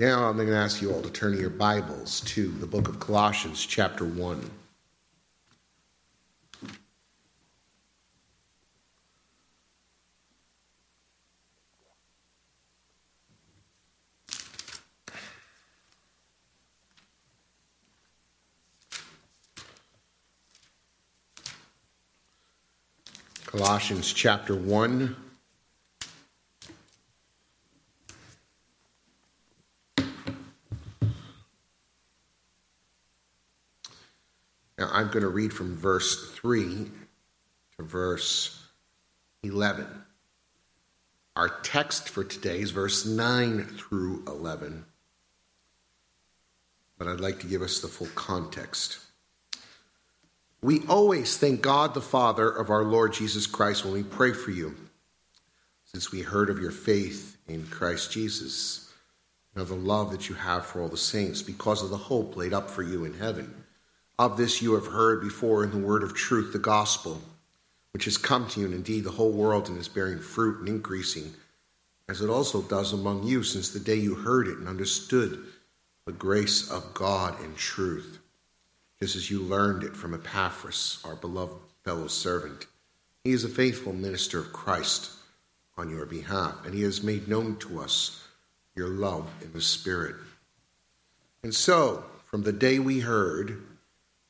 Now I'm going to ask you all to turn your Bibles to the book of Colossians, chapter 1. Colossians chapter 1. Now I'm going to read from verse 3 to verse 11. Our text for today is verse 9 through 11. But I'd like to give us the full context. We always thank God the Father of our Lord Jesus Christ when we pray for you, since we heard of your faith in Christ Jesus and of the love that you have for all the saints because of the hope laid up for you in heaven. Of this you have heard before in the word of truth, the gospel, which has come to you, and indeed the whole world and is bearing fruit and increasing, as it also does among you since the day you heard it and understood the grace of God and truth just as you learned it from Epaphras, our beloved fellow servant. He is a faithful minister of Christ on your behalf, and he has made known to us your love in the Spirit. And so, from the day we heard,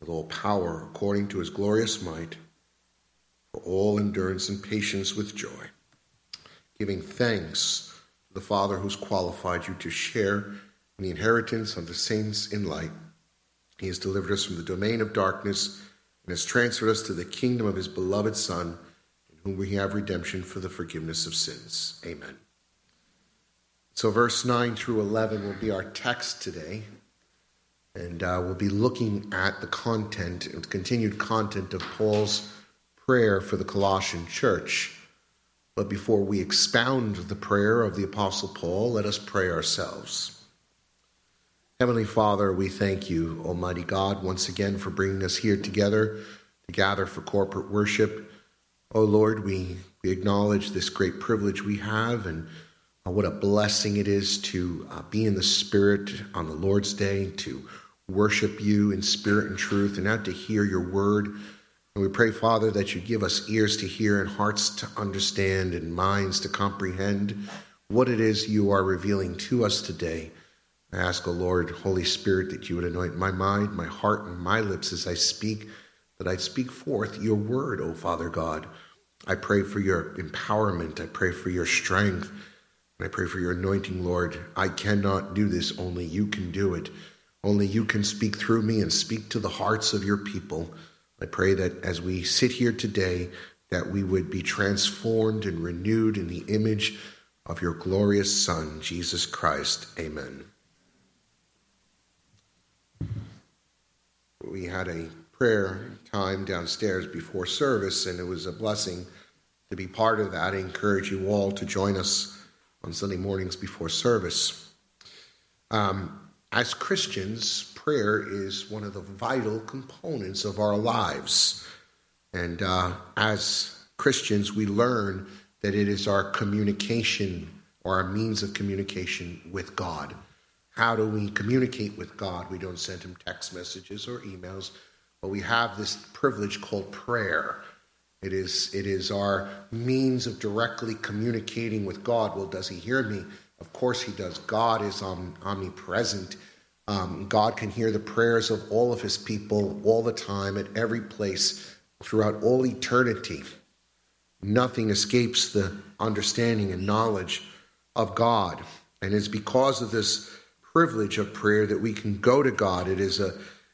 with all power according to His glorious might, for all endurance and patience with joy, giving thanks to the Father who's qualified you to share in the inheritance of the saints in light. He has delivered us from the domain of darkness and has transferred us to the kingdom of his beloved Son, in whom we have redemption for the forgiveness of sins. Amen. So, verse 9 through 11 will be our text today. And uh, we'll be looking at the content, the continued content of Paul's prayer for the Colossian church. But before we expound the prayer of the Apostle Paul, let us pray ourselves. Heavenly Father, we thank you, Almighty God, once again for bringing us here together to gather for corporate worship. Oh Lord, we, we acknowledge this great privilege we have and uh, what a blessing it is to uh, be in the Spirit on the Lord's Day, to worship you in spirit and truth, and now to hear your word. And we pray, Father, that you give us ears to hear and hearts to understand and minds to comprehend what it is you are revealing to us today. I ask, O Lord, Holy Spirit, that you would anoint my mind, my heart, and my lips as I speak, that I speak forth your word, O Father God. I pray for your empowerment. I pray for your strength. And I pray for your anointing, Lord. I cannot do this. Only you can do it. Only you can speak through me and speak to the hearts of your people. I pray that as we sit here today, that we would be transformed and renewed in the image of your glorious Son, Jesus Christ. Amen. we had a prayer time downstairs before service, and it was a blessing to be part of that. I encourage you all to join us on Sunday mornings before service. Um, as Christians, prayer is one of the vital components of our lives. And uh, as Christians, we learn that it is our communication or our means of communication with God. How do we communicate with God? We don't send him text messages or emails, but we have this privilege called prayer. It is, it is our means of directly communicating with God. Well, does he hear me? Of course he does. God is omnipresent. Um, God can hear the prayers of all of his people all the time, at every place, throughout all eternity. Nothing escapes the understanding and knowledge of God. And it's because of this privilege of prayer that we can go to God. It is a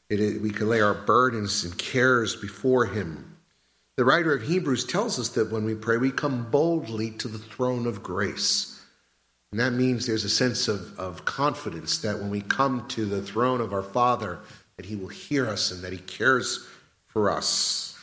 it is, we can lay our burdens and cares before Him. The writer of Hebrews tells us that when we pray, we come boldly to the throne of grace. And that means there's a sense of, of confidence that when we come to the throne of our Father, that He will hear us and that He cares for us.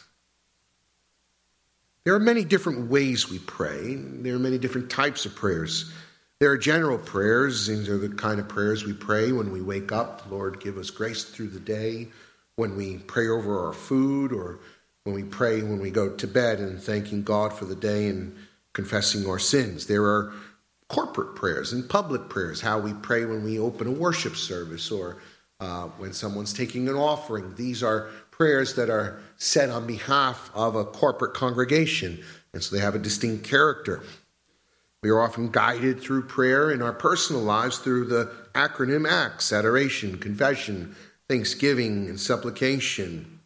There are many different ways we pray. There are many different types of prayers. There are general prayers. These are the kind of prayers we pray when we wake up. Lord, give us grace through the day. When we pray over our food, or when we pray when we go to bed and thanking God for the day and confessing our sins. There are corporate prayers and public prayers, how we pray when we open a worship service or uh, when someone's taking an offering. These are prayers that are said on behalf of a corporate congregation, and so they have a distinct character. We are often guided through prayer in our personal lives through the acronym ACTS adoration, confession, thanksgiving, and supplication.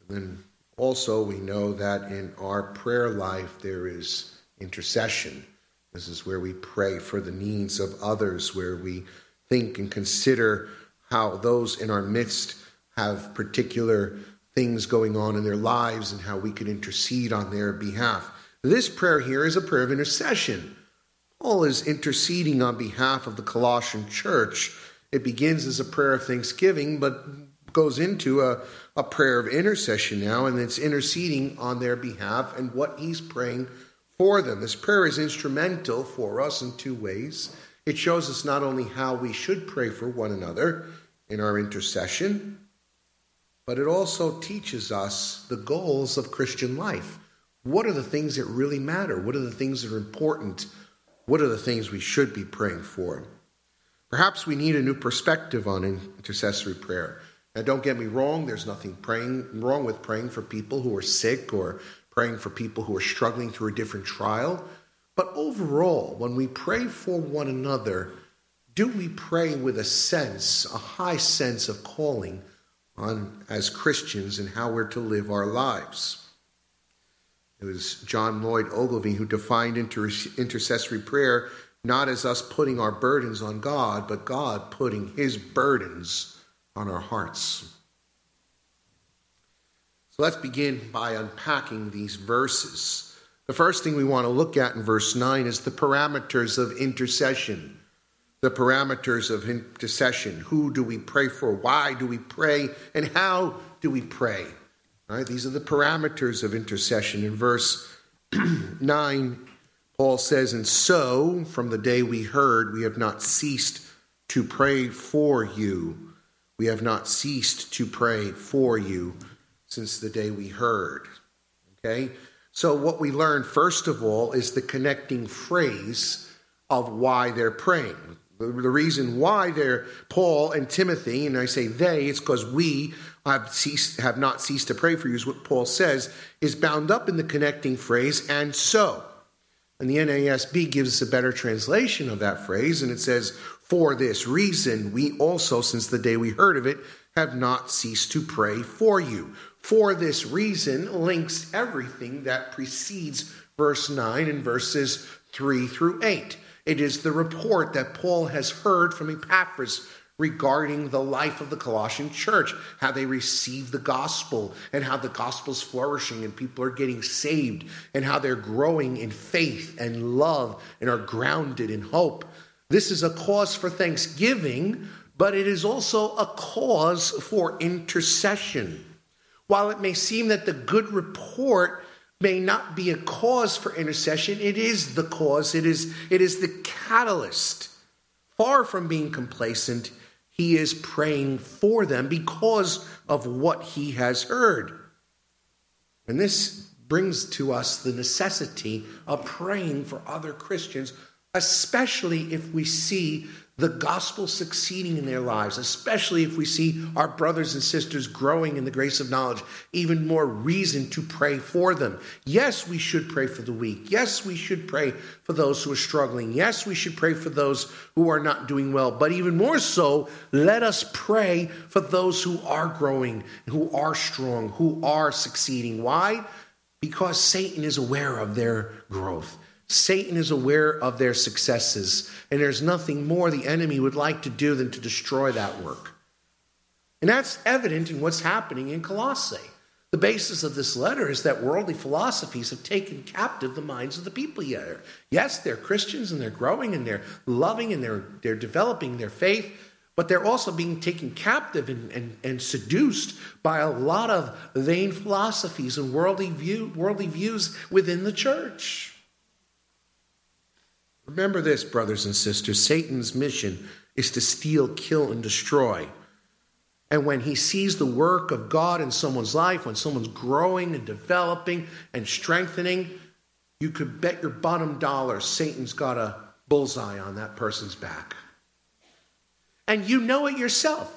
And then also, we know that in our prayer life there is intercession. This is where we pray for the needs of others, where we think and consider how those in our midst have particular things going on in their lives and how we can intercede on their behalf. This prayer here is a prayer of intercession. Paul is interceding on behalf of the Colossian church. It begins as a prayer of thanksgiving, but goes into a, a prayer of intercession now, and it's interceding on their behalf and what he's praying for them. This prayer is instrumental for us in two ways. It shows us not only how we should pray for one another in our intercession, but it also teaches us the goals of Christian life. What are the things that really matter? What are the things that are important? What are the things we should be praying for? Perhaps we need a new perspective on intercessory prayer. Now, don't get me wrong, there's nothing praying, wrong with praying for people who are sick or praying for people who are struggling through a different trial. But overall, when we pray for one another, do we pray with a sense, a high sense of calling on as Christians and how we're to live our lives? It was John Lloyd Ogilvie who defined inter- intercessory prayer not as us putting our burdens on God, but God putting his burdens on our hearts. So let's begin by unpacking these verses. The first thing we want to look at in verse 9 is the parameters of intercession. The parameters of intercession. Who do we pray for? Why do we pray? And how do we pray? All right, these are the parameters of intercession. In verse 9, Paul says, And so, from the day we heard, we have not ceased to pray for you. We have not ceased to pray for you since the day we heard. Okay? So, what we learn, first of all, is the connecting phrase of why they're praying. The, the reason why they're Paul and Timothy, and I say they, it's because we have, ceased, have not ceased to pray for you, is what Paul says, is bound up in the connecting phrase, and so. And the NASB gives us a better translation of that phrase, and it says, For this reason, we also, since the day we heard of it, have not ceased to pray for you for this reason links everything that precedes verse 9 and verses 3 through 8. It is the report that Paul has heard from Epaphras regarding the life of the Colossian church, how they received the gospel, and how the gospel's flourishing and people are getting saved, and how they're growing in faith and love and are grounded in hope. This is a cause for thanksgiving, but it is also a cause for intercession. While it may seem that the good report may not be a cause for intercession, it is the cause, it is, it is the catalyst. Far from being complacent, he is praying for them because of what he has heard. And this brings to us the necessity of praying for other Christians, especially if we see the gospel succeeding in their lives, especially if we see our brothers and sisters growing in the grace of knowledge, even more reason to pray for them. Yes, we should pray for the weak. Yes, we should pray for those who are struggling. Yes, we should pray for those who are not doing well. But even more so, let us pray for those who are growing, who are strong, who are succeeding. Why? Because Satan is aware of their growth. Satan is aware of their successes, and there's nothing more the enemy would like to do than to destroy that work. And that's evident in what's happening in Colossae. The basis of this letter is that worldly philosophies have taken captive the minds of the people here. Yes, they're Christians and they're growing and they're loving and they're, they're developing their faith, but they're also being taken captive and, and, and seduced by a lot of vain philosophies and worldly, view, worldly views within the church. Remember this, brothers and sisters Satan's mission is to steal, kill, and destroy. And when he sees the work of God in someone's life, when someone's growing and developing and strengthening, you could bet your bottom dollar Satan's got a bullseye on that person's back. And you know it yourself.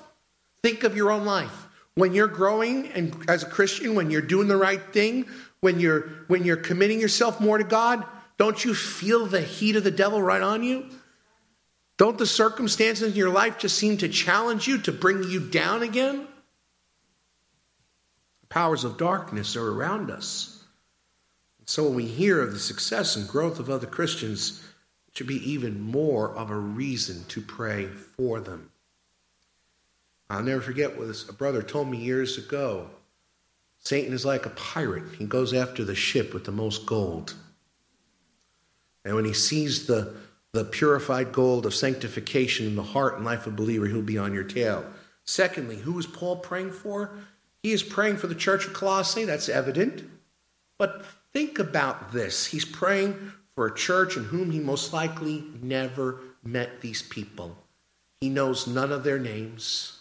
Think of your own life. When you're growing and as a Christian, when you're doing the right thing, when you're when you're committing yourself more to God, don't you feel the heat of the devil right on you? Don't the circumstances in your life just seem to challenge you, to bring you down again? The powers of darkness are around us. So when we hear of the success and growth of other Christians, it should be even more of a reason to pray for them. I'll never forget what a brother told me years ago. Satan is like a pirate. He goes after the ship with the most gold. And when he sees the the purified gold of sanctification in the heart and life of a believer, he'll be on your tail. Secondly, who is Paul praying for? He is praying for the church of Colossae, that's evident. But think about this. He's praying for a church in whom he most likely never met these people. He knows none of their names,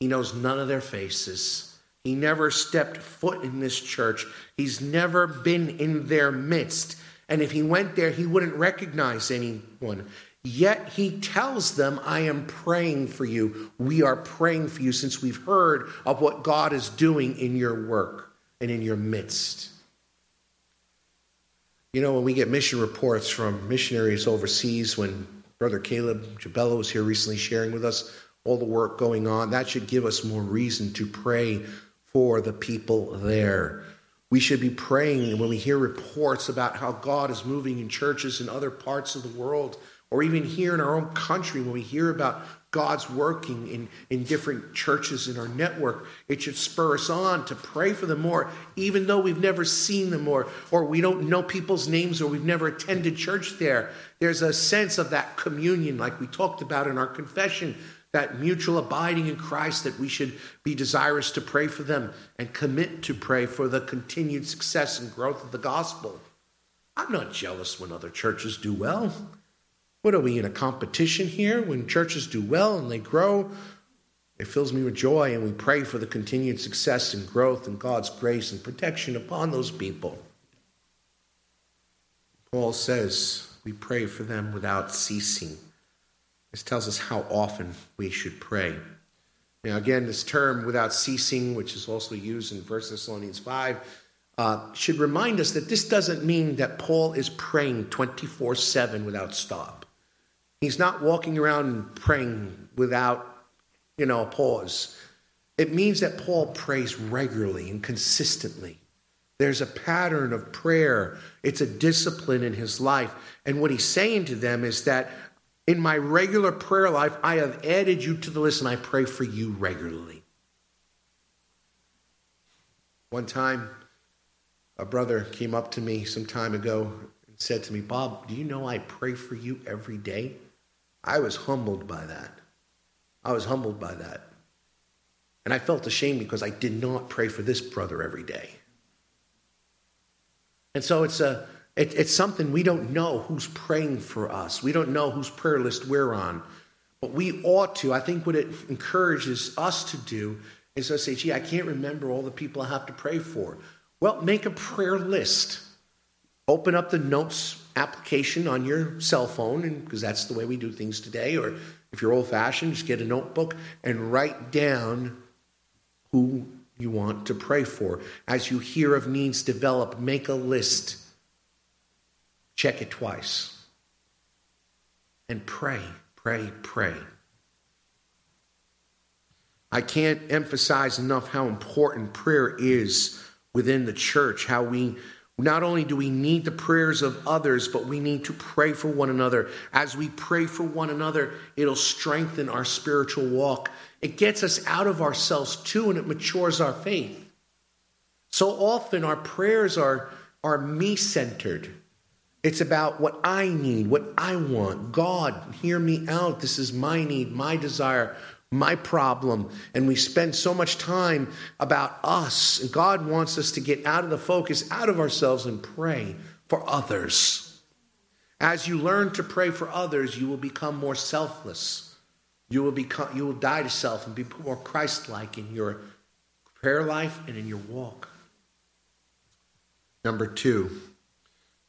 he knows none of their faces. He never stepped foot in this church. He's never been in their midst. And if he went there, he wouldn't recognize anyone. Yet he tells them, I am praying for you. We are praying for you since we've heard of what God is doing in your work and in your midst. You know, when we get mission reports from missionaries overseas, when Brother Caleb Jabella was here recently sharing with us all the work going on, that should give us more reason to pray for the people there. We should be praying when we hear reports about how God is moving in churches in other parts of the world, or even here in our own country, when we hear about God's working in, in different churches in our network, it should spur us on to pray for them more, even though we've never seen them or, or we don't know people's names or we've never attended church there. There's a sense of that communion, like we talked about in our confession, that mutual abiding in Christ, that we should be desirous to pray for them and commit to pray for the continued success and growth of the gospel. I'm not jealous when other churches do well. What are we in a competition here? When churches do well and they grow, it fills me with joy, and we pray for the continued success and growth and God's grace and protection upon those people. Paul says we pray for them without ceasing. This tells us how often we should pray. Now, again, this term without ceasing, which is also used in 1 Thessalonians 5, uh, should remind us that this doesn't mean that Paul is praying 24 7 without stop. He's not walking around praying without, you know, a pause. It means that Paul prays regularly and consistently. There's a pattern of prayer, it's a discipline in his life. And what he's saying to them is that in my regular prayer life, I have added you to the list and I pray for you regularly. One time, a brother came up to me some time ago and said to me, Bob, do you know I pray for you every day? I was humbled by that. I was humbled by that. And I felt ashamed because I did not pray for this brother every day. And so it's a it, it's something we don't know who's praying for us. We don't know whose prayer list we're on. But we ought to. I think what it encourages us to do is to say, gee, I can't remember all the people I have to pray for. Well, make a prayer list. Open up the notes application on your cell phone, because that's the way we do things today. Or if you're old fashioned, just get a notebook and write down who you want to pray for. As you hear of needs develop, make a list check it twice. And pray, pray, pray. I can't emphasize enough how important prayer is within the church, how we not only do we need the prayers of others, but we need to pray for one another. As we pray for one another, it'll strengthen our spiritual walk. It gets us out of ourselves too, and it matures our faith. So often our prayers are, are me centered. It's about what I need, what I want. God, hear me out. This is my need, my desire, my problem. And we spend so much time about us. And God wants us to get out of the focus, out of ourselves, and pray for others. As you learn to pray for others, you will become more selfless. You will, become, you will die to self and be more Christ like in your prayer life and in your walk. Number two,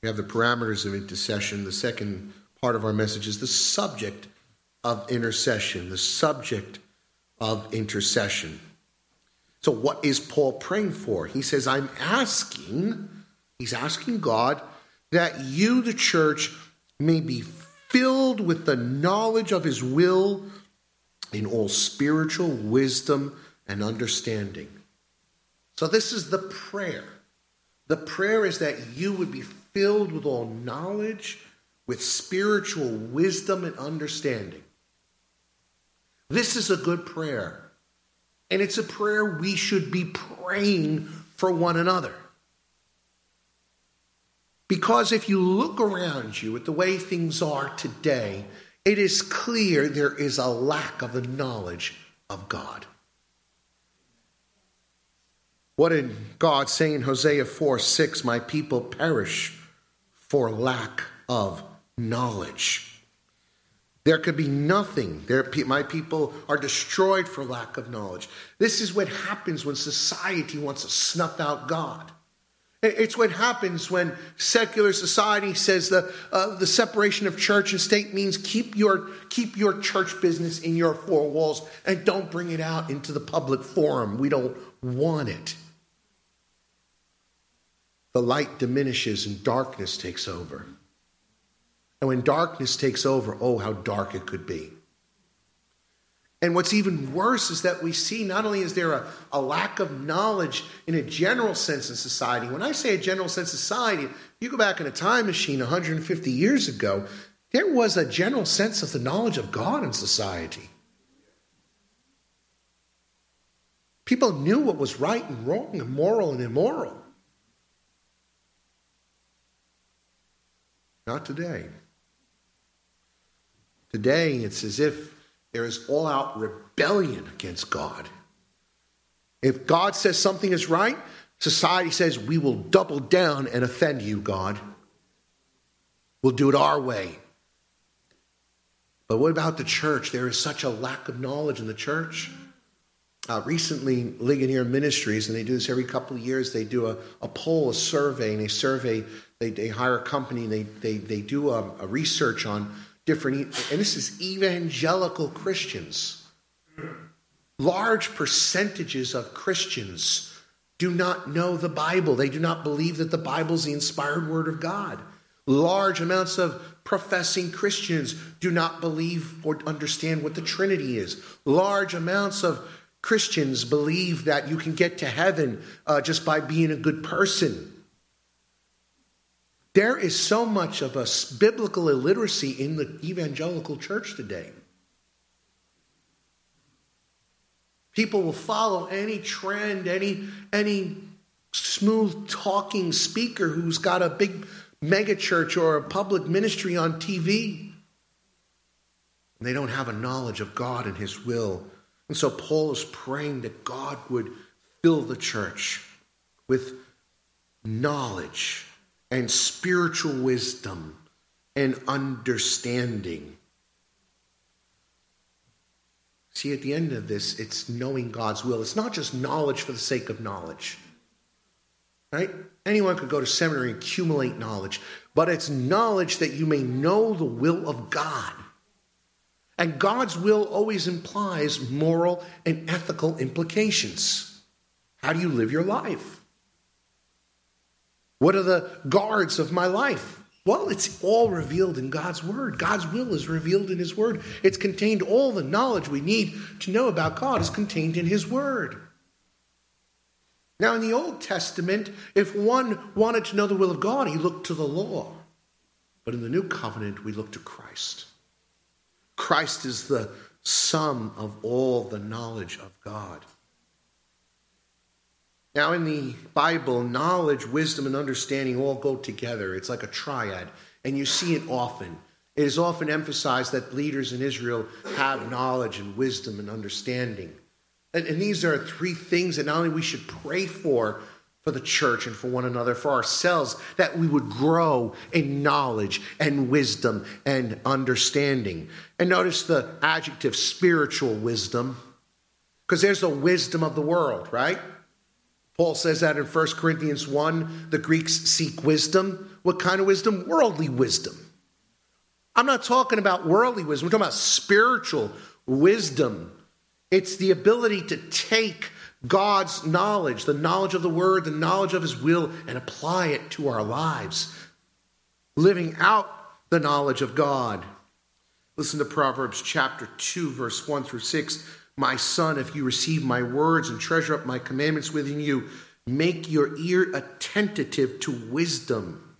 we have the parameters of intercession. The second part of our message is the subject of intercession, the subject of intercession. So, what is Paul praying for? He says, I'm asking, he's asking God that you, the church, may be filled with the knowledge of his will in all spiritual wisdom and understanding. So, this is the prayer. The prayer is that you would be filled with all knowledge, with spiritual wisdom and understanding. This is a good prayer. And it's a prayer we should be praying for one another. Because if you look around you at the way things are today, it is clear there is a lack of the knowledge of God. What did God say in Hosea 4 6? My people perish for lack of knowledge. There could be nothing. There, my people are destroyed for lack of knowledge. This is what happens when society wants to snuff out God. It's what happens when secular society says the, uh, the separation of church and state means keep your, keep your church business in your four walls and don't bring it out into the public forum. We don't want it the light diminishes and darkness takes over. And when darkness takes over, oh, how dark it could be. And what's even worse is that we see not only is there a, a, lack of knowledge in a general sense in society, when I say a general sense of society, you go back in a time machine 150 years ago, there was a general sense of the knowledge of God in society. People knew what was right and wrong and moral and immoral. Not today. Today, it's as if there is all out rebellion against God. If God says something is right, society says, we will double down and offend you, God. We'll do it our way. But what about the church? There is such a lack of knowledge in the church. Uh, recently, Ligonier Ministries, and they do this every couple of years, they do a, a poll, a survey, and they survey they, they hire a company, they, they, they do a, a research on different, and this is evangelical Christians. Large percentages of Christians do not know the Bible. They do not believe that the Bible is the inspired word of God. Large amounts of professing Christians do not believe or understand what the Trinity is. Large amounts of Christians believe that you can get to heaven uh, just by being a good person. There is so much of a biblical illiteracy in the evangelical church today. People will follow any trend, any, any smooth talking speaker who's got a big megachurch or a public ministry on TV. And they don't have a knowledge of God and His will. And so Paul is praying that God would fill the church with knowledge and spiritual wisdom and understanding. See, at the end of this, it's knowing God's will. It's not just knowledge for the sake of knowledge. Right? Anyone could go to seminary and accumulate knowledge, but it's knowledge that you may know the will of God. And God's will always implies moral and ethical implications. How do you live your life? What are the guards of my life? Well, it's all revealed in God's Word. God's will is revealed in His Word. It's contained, all the knowledge we need to know about God is contained in His Word. Now, in the Old Testament, if one wanted to know the will of God, he looked to the law. But in the New Covenant, we look to Christ. Christ is the sum of all the knowledge of God. Now, in the Bible, knowledge, wisdom, and understanding all go together. It's like a triad, and you see it often. It is often emphasized that leaders in Israel have knowledge and wisdom and understanding. And, and, these are three things that not only we should pray for for the church and for one another, for ourselves, that we would grow in knowledge and wisdom and understanding. And notice the adjective spiritual wisdom, because there's the wisdom of the world, right? Paul says that in 1 Corinthians 1 the Greeks seek wisdom. What kind of wisdom? Worldly wisdom. I'm not talking about worldly wisdom, I'm talking about spiritual wisdom. It's the ability to take God's knowledge, the knowledge of the Word, the knowledge of His will, and apply it to our lives, living out the knowledge of God. Listen to Proverbs chapter 2, verse 1 through 6. My son, if you receive my words and treasure up my commandments within you, make your ear attentive to wisdom.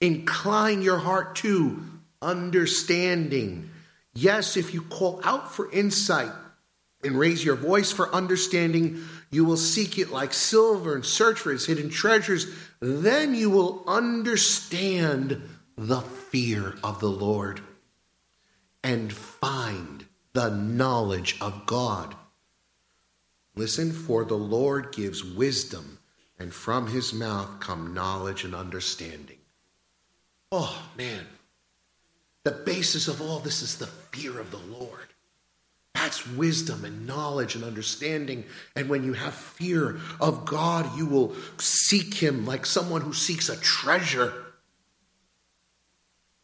Incline your heart to understanding. Yes, if you call out for insight and raise your voice for understanding, you will seek it like silver and search for its hidden treasures. Then you will understand the fear of the Lord and find the knowledge of God. Listen, for the Lord gives wisdom, and from his mouth come knowledge and understanding. Oh, man. The basis of all this is the fear of the Lord. That's wisdom and knowledge and understanding. And when you have fear of God, you will seek Him like someone who seeks a treasure.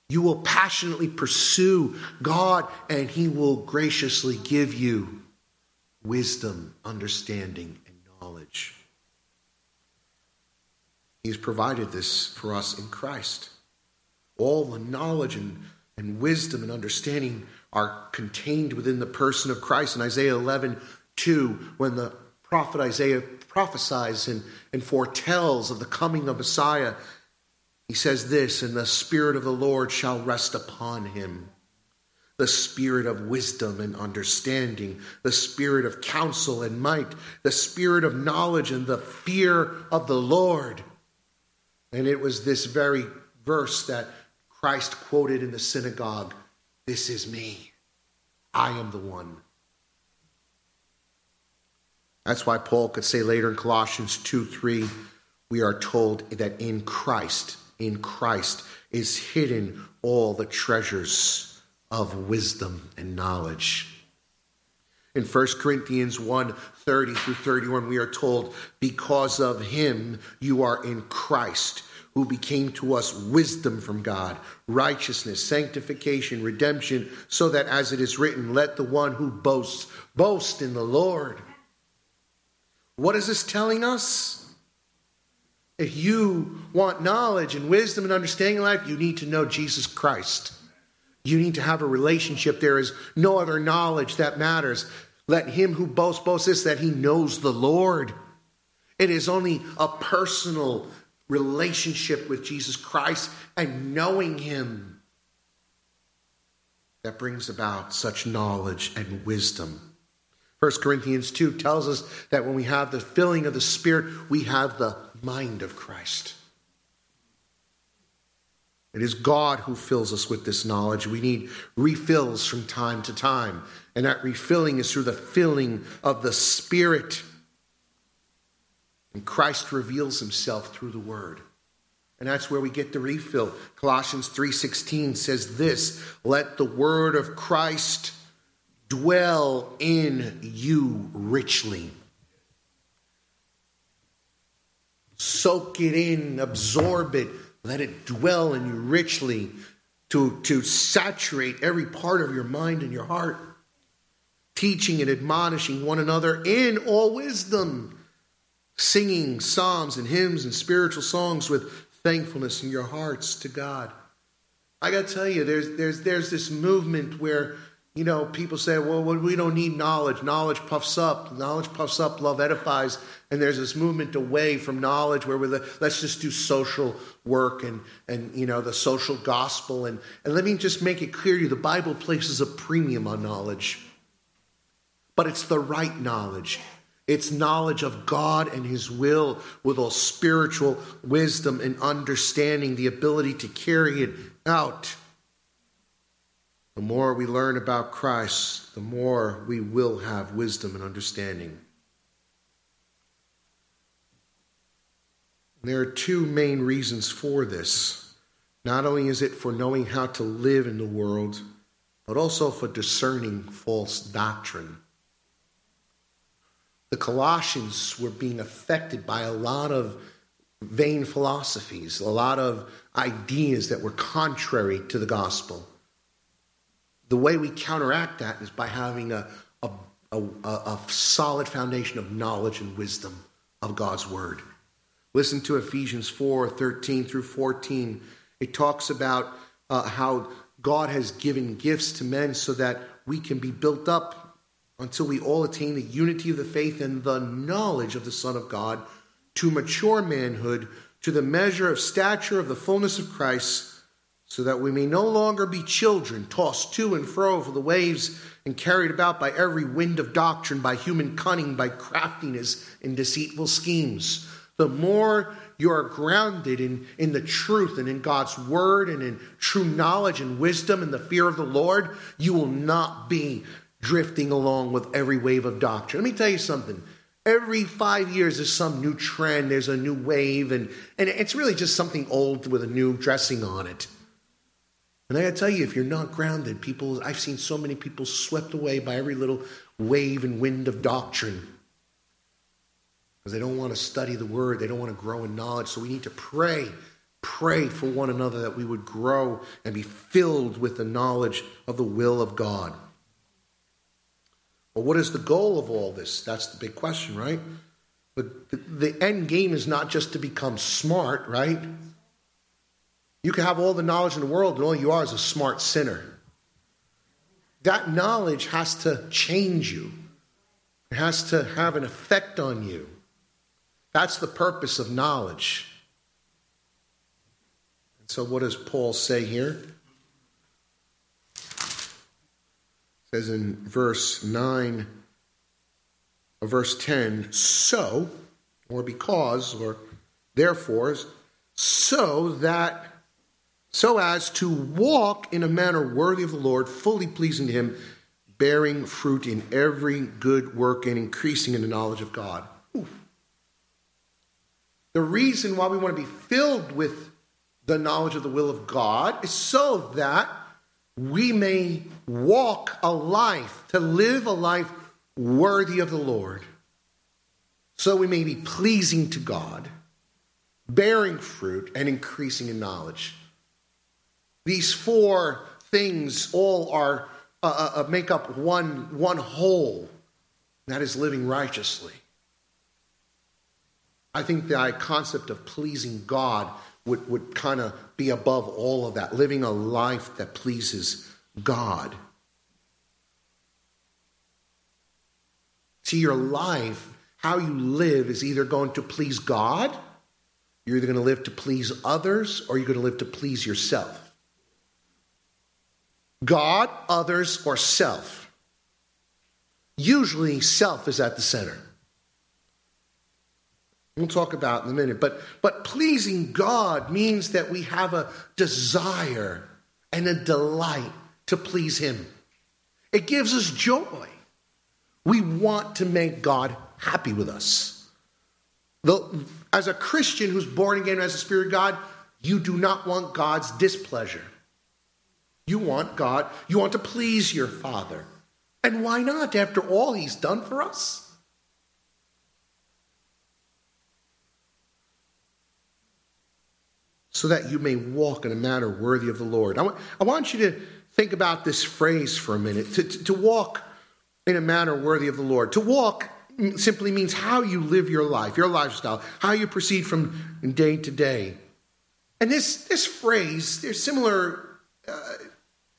You will passionately pursue God, and He will graciously give you wisdom, understanding, and knowledge. He's provided this for us in Christ. All the knowledge and, and wisdom and understanding are contained within the person of Christ. In Isaiah 11, 2, when the prophet Isaiah prophesies and, and foretells of the coming of Messiah, he says this, and the Spirit of the Lord shall rest upon him the spirit of wisdom and understanding, the spirit of counsel and might, the spirit of knowledge and the fear of the Lord. And it was this very verse that Christ quoted in the synagogue This is me. I am the one. That's why Paul could say later in Colossians 2 3, we are told that in Christ, in Christ is hidden all the treasures of wisdom and knowledge. In 1 Corinthians 1 30 through 31, we are told, Because of him you are in Christ, who became to us wisdom from God, righteousness, sanctification, redemption, so that as it is written, let the one who boasts boast in the Lord. What is this telling us? If you want knowledge and wisdom and understanding in life, you need to know Jesus Christ. You need to have a relationship. There is no other knowledge that matters. Let him who boasts boast this that he knows the Lord. It is only a personal relationship with Jesus Christ and knowing him that brings about such knowledge and wisdom. 1 Corinthians 2 tells us that when we have the filling of the Spirit, we have the mind of Christ. It is God who fills us with this knowledge. We need refills from time to time. And that refilling is through the filling of the Spirit. And Christ reveals himself through the Word. And that's where we get the refill. Colossians 3:16 says this, "Let the word of Christ dwell in you richly." Soak it in, absorb it, let it dwell in you richly to, to saturate every part of your mind and your heart, teaching and admonishing one another in all wisdom, singing psalms and hymns and spiritual songs with thankfulness in your hearts to God. I got to tell you, there's, there's, there's this movement where you know, people say, well, we don't need knowledge. Knowledge puffs up. Knowledge puffs up. Love edifies. And there's this movement away from knowledge where we're, let's just do social work and, and you know, the social gospel. And, and let me just make it clear to you the Bible places a premium on knowledge, but it's the right knowledge. It's knowledge of God and His will with all spiritual wisdom and understanding, the ability to carry it out. The more we learn about Christ, the more we will have wisdom and understanding. There are two main reasons for this. Not only is it for knowing how to live in the world, but also for discerning false doctrine. The Colossians were being affected by a lot of vain philosophies, a lot of ideas that were contrary to the gospel. The way we counteract that is by having a, a, a, a solid foundation of knowledge and wisdom of God's word. Listen to Ephesians 4 13 through 14. It talks about uh, how God has given gifts to men so that we can be built up until we all attain the unity of the faith and the knowledge of the Son of God to mature manhood, to the measure of stature of the fullness of Christ, so that we may no longer be children, tossed to and fro for the waves and carried about by every wind of doctrine, by human cunning, by craftiness and deceitful schemes the more you are grounded in, in the truth and in God's word and in true knowledge and wisdom and the fear of the Lord, you will not be drifting along with every wave of doctrine. Let me tell you something. Every five years, there's some new trend, there's a new wave, and, and it's really just something old with a new dressing on it. And I gotta tell you, if you're not grounded, people, I've seen so many people swept away by every little wave and wind of doctrine because they don't want to study the word, they don't want to grow in knowledge. So we need to pray, pray for one another that we would grow and be filled with the knowledge of the will of God. Well, what is the goal of all this? That's the big question, right? But the end game is not just to become smart, right? You can have all the knowledge in the world, and all you are is a smart sinner. That knowledge has to change you, it has to have an effect on you. That's the purpose of knowledge. And so, what does Paul say here? It says in verse 9, or verse 10, so, or because, or therefore, so that, so as to walk in a manner worthy of the Lord, fully pleasing to Him, bearing fruit in every good work and increasing in the knowledge of God. The reason why we want to be filled with the knowledge of the will of God is so that we may walk a life, to live a life worthy of the Lord. So we may be pleasing to God, bearing fruit, and increasing in knowledge. These four things all are uh, uh, uh make up one, one whole. That is living righteously. I think the concept of pleasing God would, would kind of be above all of that, living a life that pleases God. See, your life, how you live, is either going to please God, you're either going to live to please others, or you're going to live to please yourself. God, others, or self. Usually, self is at the center. We'll talk about in a minute. But, but pleasing God means that we have a desire and a delight to please Him. It gives us joy. We want to make God happy with us. The, as a Christian who's born again as a spirit of God, you do not want God's displeasure. You want God, you want to please your Father. And why not, after all He's done for us? so that you may walk in a manner worthy of the Lord. I want, want you to think about this phrase for a minute to, to, to walk in a manner worthy of the Lord. To walk simply means how you live your life, your lifestyle, how you proceed from day to day. And this, this phrase, there's similar uh,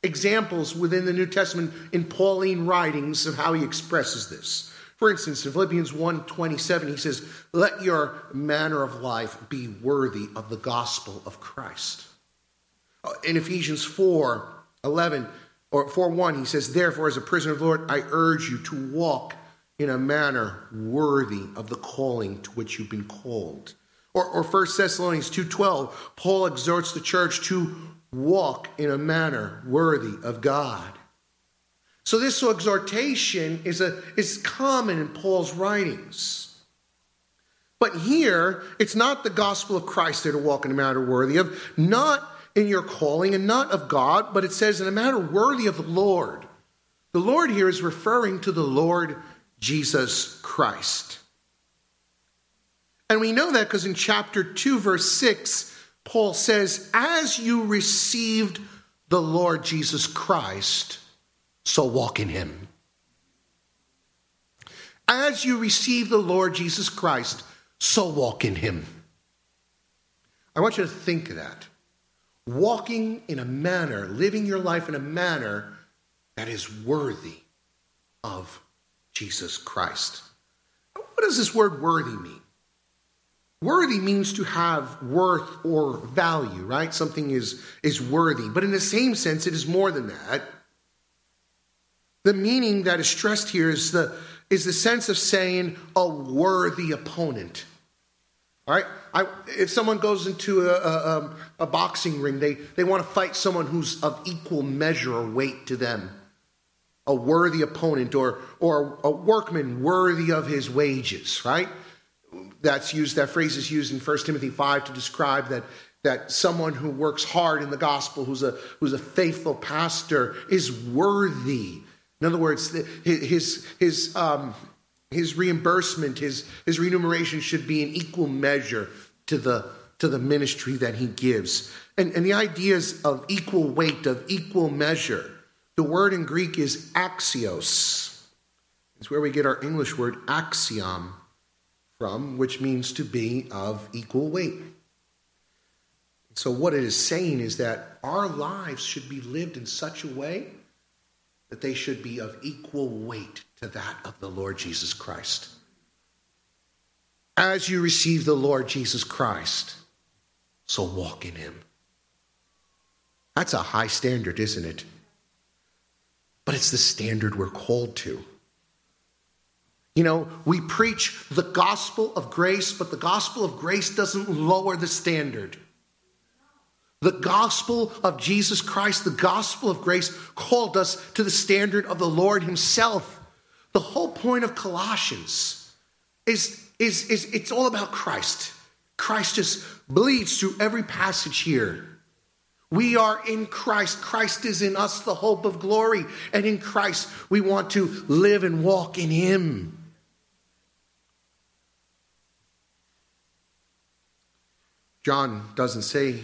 examples within the New Testament in Pauline writings of how he expresses this. For instance, in Philippians 1:27, he says, "Let your manner of life be worthy of the gospel of Christ." Uh, in Ephesians 4:11 or 4 1, he says, "Therefore, as a prisoner of the Lord, I urge you to walk in a manner worthy of the calling to which you've been called. Or, or 1 Thessalonians 2.12, Paul exhorts the church to walk in a manner worthy of God. So this exhortation is, a, is common in Paul's writings. But here, it's not the gospel of Christ there to walk in a manner worthy of, not in your calling and not of God, but it says in a manner worthy of the Lord. The Lord here is referring to the Lord Jesus Christ. And we know that because in chapter 2, verse 6, Paul says, As you received the Lord Jesus Christ, so walk in him. As you receive the Lord Jesus Christ, so walk in him. I want you to think that. Walking in a manner, living your life in a manner that is worthy of Jesus Christ. What does this word worthy mean? Worthy means to have worth or value, right? Something is, is worthy. But in the same sense, it is more than that. The meaning that is stressed here is the, is the sense of saying a worthy opponent. All right? I, if someone goes into a, a, um, a boxing ring, they, they want to fight someone who's of equal measure or weight to them a worthy opponent or, or a workman worthy of his wages, right? That's used, that phrase is used in 1 Timothy 5 to describe that, that someone who works hard in the gospel, who's a, who's a faithful pastor, is worthy. In other words, his, his, um, his reimbursement, his, his remuneration should be in equal measure to the, to the ministry that he gives. And, and the ideas of equal weight, of equal measure. The word in Greek is axios. It's where we get our English word axiom from, which means to be of equal weight. So, what it is saying is that our lives should be lived in such a way that they should be of equal weight to that of the Lord Jesus Christ. As you receive the Lord Jesus Christ, so walk in him. That's a high standard, isn't it? but it's the standard we're called to. You know, we preach the gospel of grace, but the gospel of grace doesn't lower the standard. The gospel of Jesus Christ, the gospel of grace, called us to the standard of the Lord Himself. The whole point of Colossians is, is, is it's all about Christ. Christ just bleeds through every passage here. We are in Christ. Christ is in us, the hope of glory. And in Christ, we want to live and walk in Him. John doesn't say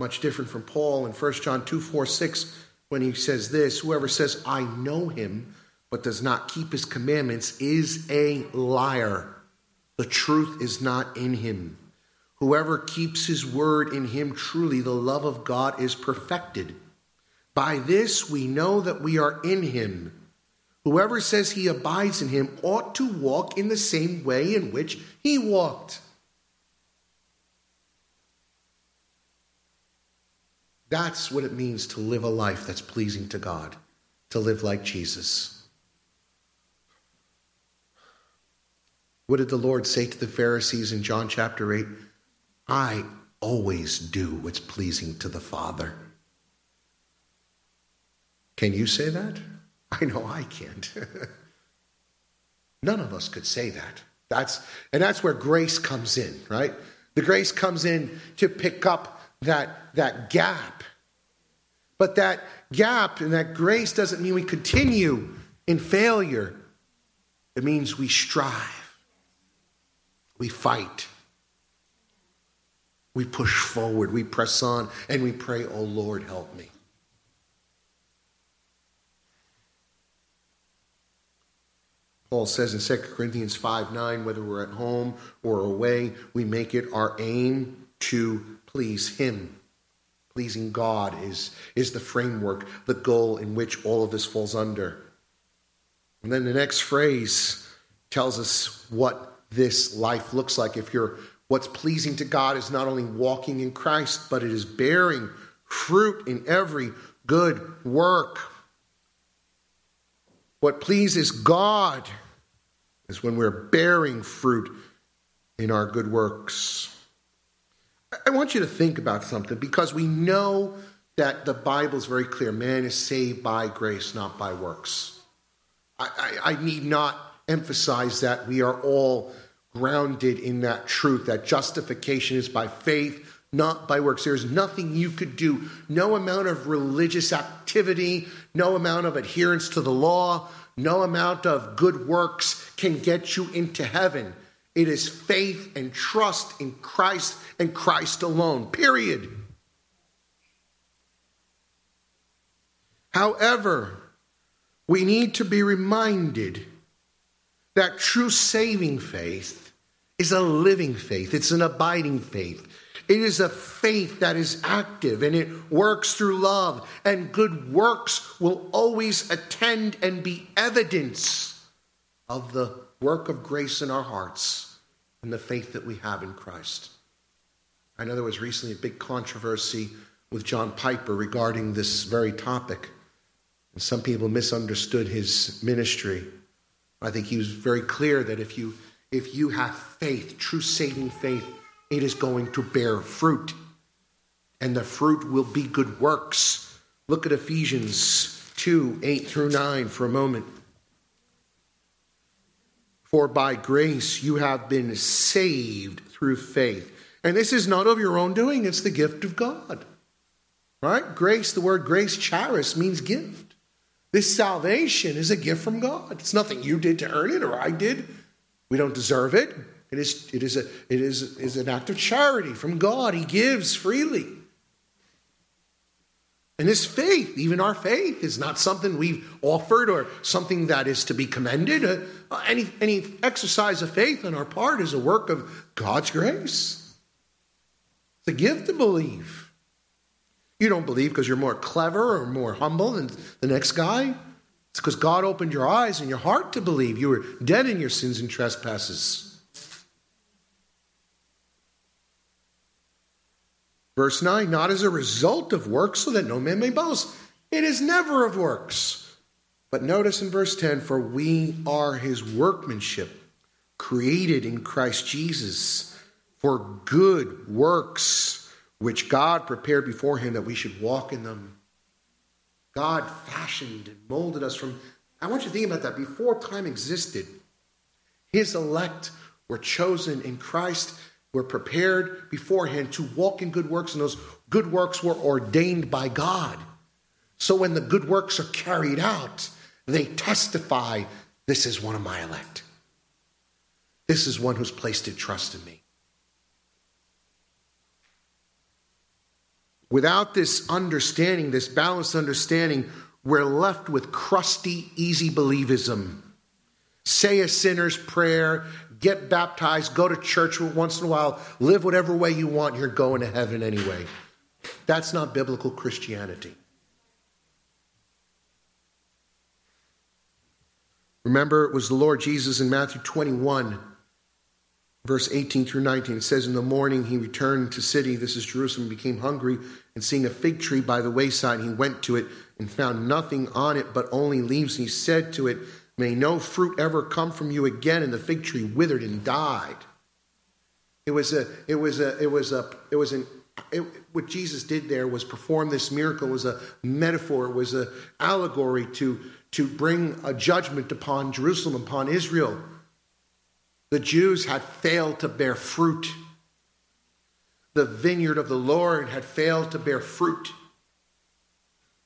much different from Paul in 1 John 2 4 6 when he says this Whoever says, I know him, but does not keep his commandments is a liar. The truth is not in him. Whoever keeps his word in him truly, the love of God is perfected. By this we know that we are in him. Whoever says he abides in him ought to walk in the same way in which he walked. That's what it means to live a life that's pleasing to God, to live like Jesus. What did the Lord say to the Pharisees in John chapter 8? I always do what's pleasing to the Father. Can you say that? I know I can't. None of us could say that. That's and that's where grace comes in, right? The grace comes in to pick up that that gap. But that gap and that grace doesn't mean we continue in failure. It means we strive. We fight. We push forward, we press on, and we pray, Oh Lord, help me. Paul says in 2 Corinthians 5 9, whether we're at home or away, we make it our aim to please Him. Pleasing God is, is the framework, the goal in which all of this falls under. And then the next phrase tells us what this life looks like. If you're What's pleasing to God is not only walking in Christ, but it is bearing fruit in every good work. What pleases God is when we're bearing fruit in our good works. I want you to think about something because we know that the Bible is very clear man is saved by grace, not by works. I, I, I need not emphasize that we are all grounded in that truth that justification is by faith, not by works. There's nothing you could do, no amount of religious activity, no amount of adherence to the law, no amount of good works can get you into heaven. It is faith and trust in Christ and Christ alone, period. However, we need to be reminded that true saving faith is a living faith, it's an abiding faith. It is a faith that is active and it works through love, and good works will always attend and be evidence of the work of grace in our hearts and the faith that we have in Christ. I know there was recently a big controversy with John Piper regarding this very topic, and some people misunderstood his ministry. I think he was very clear that if you if you have faith, true saving faith, it is going to bear fruit. And the fruit will be good works. Look at Ephesians 2 8 through 9 for a moment. For by grace you have been saved through faith. And this is not of your own doing, it's the gift of God. Right? Grace, the word grace, charis, means gift. This salvation is a gift from God. It's nothing you did to earn it or I did. We don't deserve it. It is, it is, a, it is, is an act of charity from God. He gives freely. And this faith, even our faith, is not something we've offered or something that is to be commended. Uh, any, any exercise of faith on our part is a work of God's grace. It's a gift to believe. You don't believe because you're more clever or more humble than the next guy. It's because God opened your eyes and your heart to believe. You were dead in your sins and trespasses. Verse 9, not as a result of works, so that no man may boast. It is never of works. But notice in verse 10, for we are his workmanship, created in Christ Jesus for good works, which God prepared beforehand that we should walk in them. God fashioned and molded us from. I want you to think about that. Before time existed, his elect were chosen in Christ were prepared beforehand to walk in good works, and those good works were ordained by God. So when the good works are carried out, they testify this is one of my elect. This is one who's placed his trust in me. Without this understanding, this balanced understanding, we're left with crusty, easy believism. Say a sinner's prayer, get baptized, go to church once in a while, live whatever way you want, you're going to heaven anyway. That's not biblical Christianity. Remember, it was the Lord Jesus in Matthew 21, verse 18 through 19. It says, In the morning he returned to city, this is Jerusalem, became hungry, and seeing a fig tree by the wayside, he went to it and found nothing on it but only leaves. He said to it, May no fruit ever come from you again. And the fig tree withered and died. It was a, it was a, it was a, it was an, it, what Jesus did there was perform this miracle was a metaphor, was an allegory to, to bring a judgment upon Jerusalem, upon Israel. The Jews had failed to bear fruit. The vineyard of the Lord had failed to bear fruit.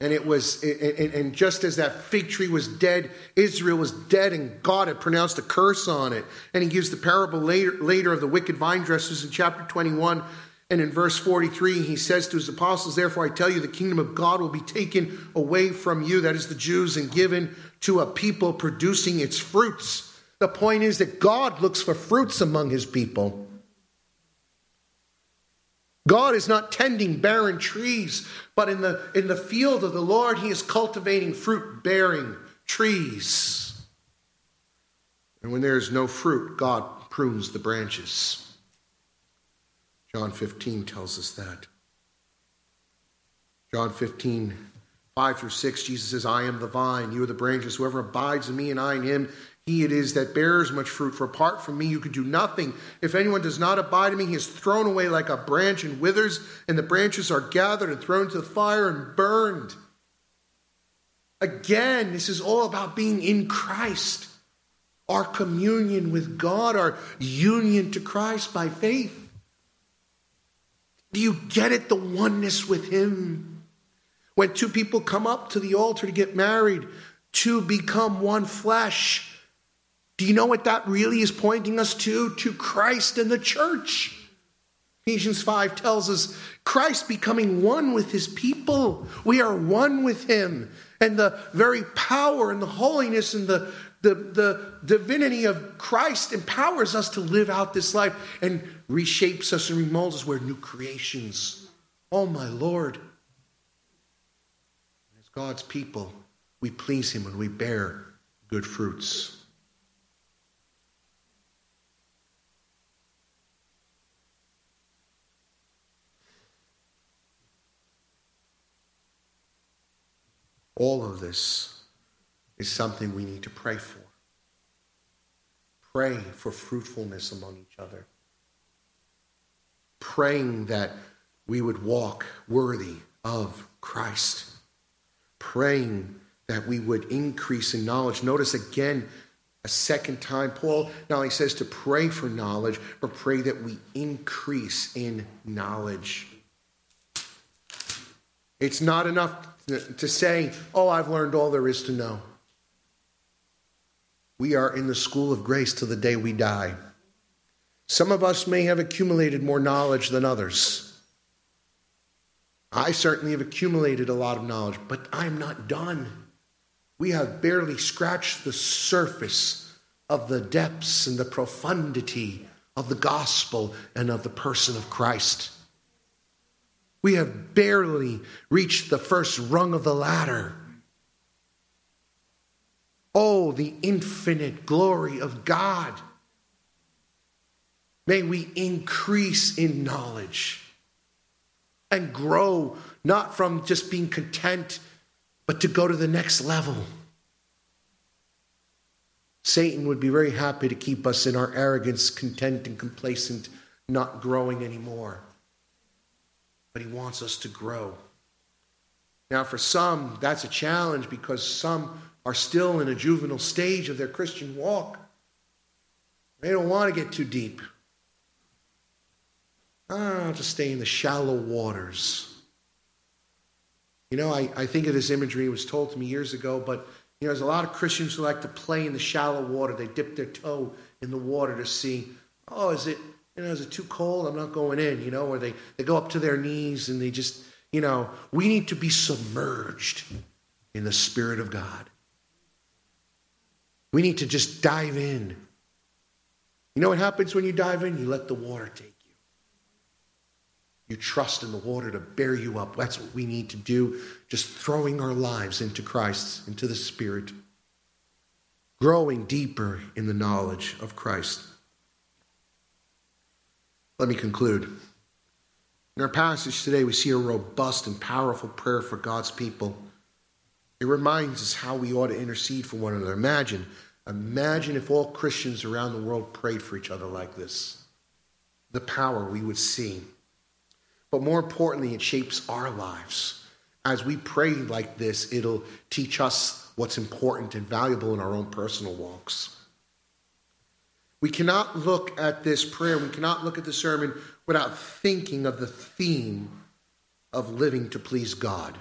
And it was, and just as that fig tree was dead, Israel was dead, and God had pronounced a curse on it. And he gives the parable later, later of the wicked vine dressers in chapter 21. And in verse 43, he says to his apostles, Therefore I tell you, the kingdom of God will be taken away from you, that is the Jews, and given to a people producing its fruits. The point is that God looks for fruits among his people. God is not tending barren trees, but in the, in the field of the Lord, He is cultivating fruit bearing trees. And when there is no fruit, God prunes the branches. John 15 tells us that. John 15, 5 through 6, Jesus says, I am the vine, you are the branches. Whoever abides in me and I in him, he it is that bears much fruit, for apart from me you could do nothing. If anyone does not abide in me, he is thrown away like a branch and withers, and the branches are gathered and thrown into the fire and burned. Again, this is all about being in Christ, our communion with God, our union to Christ by faith. Do you get it? The oneness with Him. When two people come up to the altar to get married, to become one flesh. Do you know what that really is pointing us to? To Christ and the church. Ephesians 5 tells us Christ becoming one with his people. We are one with him. And the very power and the holiness and the, the, the divinity of Christ empowers us to live out this life and reshapes us and remolds us. We're new creations. Oh, my Lord. As God's people, we please him when we bear good fruits. All of this is something we need to pray for. Pray for fruitfulness among each other. Praying that we would walk worthy of Christ. Praying that we would increase in knowledge. Notice again, a second time, Paul not only says to pray for knowledge, but pray that we increase in knowledge. It's not enough to say, oh, I've learned all there is to know. We are in the school of grace till the day we die. Some of us may have accumulated more knowledge than others. I certainly have accumulated a lot of knowledge, but I'm not done. We have barely scratched the surface of the depths and the profundity of the gospel and of the person of Christ. We have barely reached the first rung of the ladder. Oh, the infinite glory of God. May we increase in knowledge and grow, not from just being content, but to go to the next level. Satan would be very happy to keep us in our arrogance, content, and complacent, not growing anymore but He wants us to grow. Now, for some, that's a challenge because some are still in a juvenile stage of their Christian walk. They don't want to get too deep. I'll just stay in the shallow waters. You know, I, I think of this imagery, it was told to me years ago, but you know, there's a lot of Christians who like to play in the shallow water. They dip their toe in the water to see, oh, is it you know, is it too cold? I'm not going in, you know, or they, they go up to their knees and they just, you know, we need to be submerged in the Spirit of God. We need to just dive in. You know what happens when you dive in? You let the water take you. You trust in the water to bear you up. That's what we need to do, just throwing our lives into Christ, into the Spirit, growing deeper in the knowledge of Christ. Let me conclude. In our passage today, we see a robust and powerful prayer for God's people. It reminds us how we ought to intercede for one another. Imagine, imagine if all Christians around the world prayed for each other like this. The power we would see. But more importantly, it shapes our lives. As we pray like this, it'll teach us what's important and valuable in our own personal walks. We cannot look at this prayer, we cannot look at the sermon without thinking of the theme of living to please God.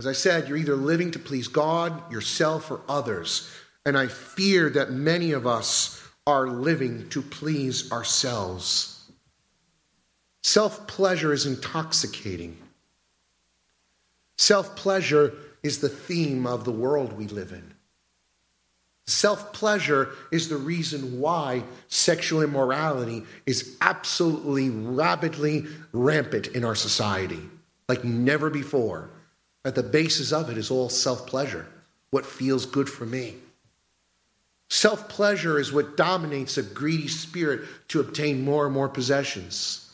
As I said, you're either living to please God, yourself, or others. And I fear that many of us are living to please ourselves. Self pleasure is intoxicating. Self pleasure is the theme of the world we live in. Self pleasure is the reason why sexual immorality is absolutely rapidly rampant in our society, like never before. At the basis of it is all self pleasure, what feels good for me. Self pleasure is what dominates a greedy spirit to obtain more and more possessions.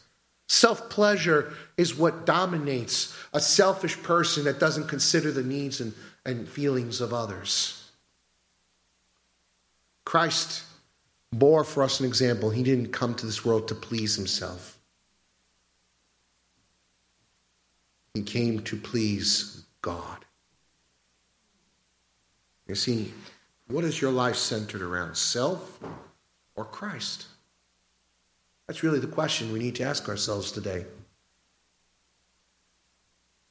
Self pleasure is what dominates a selfish person that doesn't consider the needs and, and feelings of others. Christ bore for us an example. He didn't come to this world to please himself, he came to please God. You see, what is your life centered around? Self or Christ? That's really the question we need to ask ourselves today.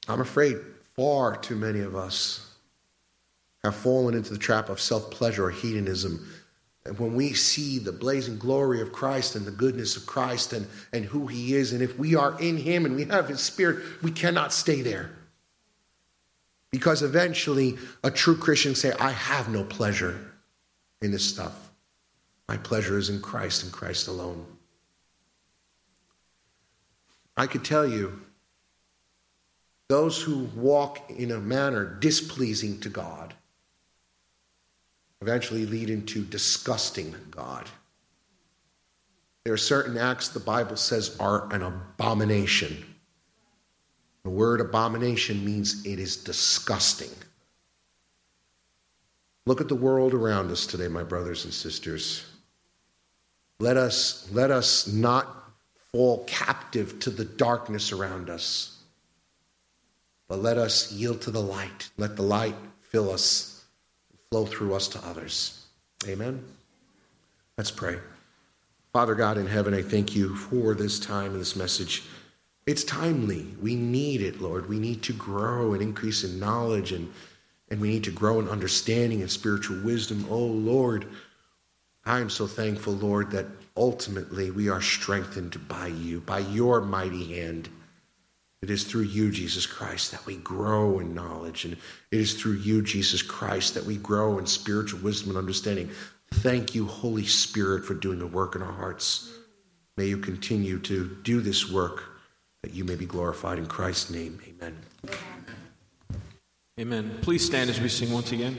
I'm afraid far too many of us have fallen into the trap of self pleasure or hedonism. And when we see the blazing glory of Christ and the goodness of Christ and, and who He is, and if we are in Him and we have His Spirit, we cannot stay there. Because eventually, a true Christian say, I have no pleasure in this stuff. My pleasure is in Christ and Christ alone. I could tell you, those who walk in a manner displeasing to God eventually lead into disgusting God. There are certain acts the Bible says are an abomination. The word abomination means it is disgusting. Look at the world around us today, my brothers and sisters. Let us, let us not fall captive to the darkness around us, but let us yield to the light. Let the light fill us, flow through us to others. Amen. Let's pray. Father God in heaven, I thank you for this time and this message. It's timely. We need it, Lord. We need to grow and increase in knowledge and, and we need to grow in understanding and spiritual wisdom. Oh, Lord, I am so thankful, Lord, that ultimately we are strengthened by you, by your mighty hand. It is through you, Jesus Christ, that we grow in knowledge. And it is through you, Jesus Christ, that we grow in spiritual wisdom and understanding. Thank you, Holy Spirit, for doing the work in our hearts. May you continue to do this work that you may be glorified in Christ's name. Amen. Amen. Please stand as we sing once again.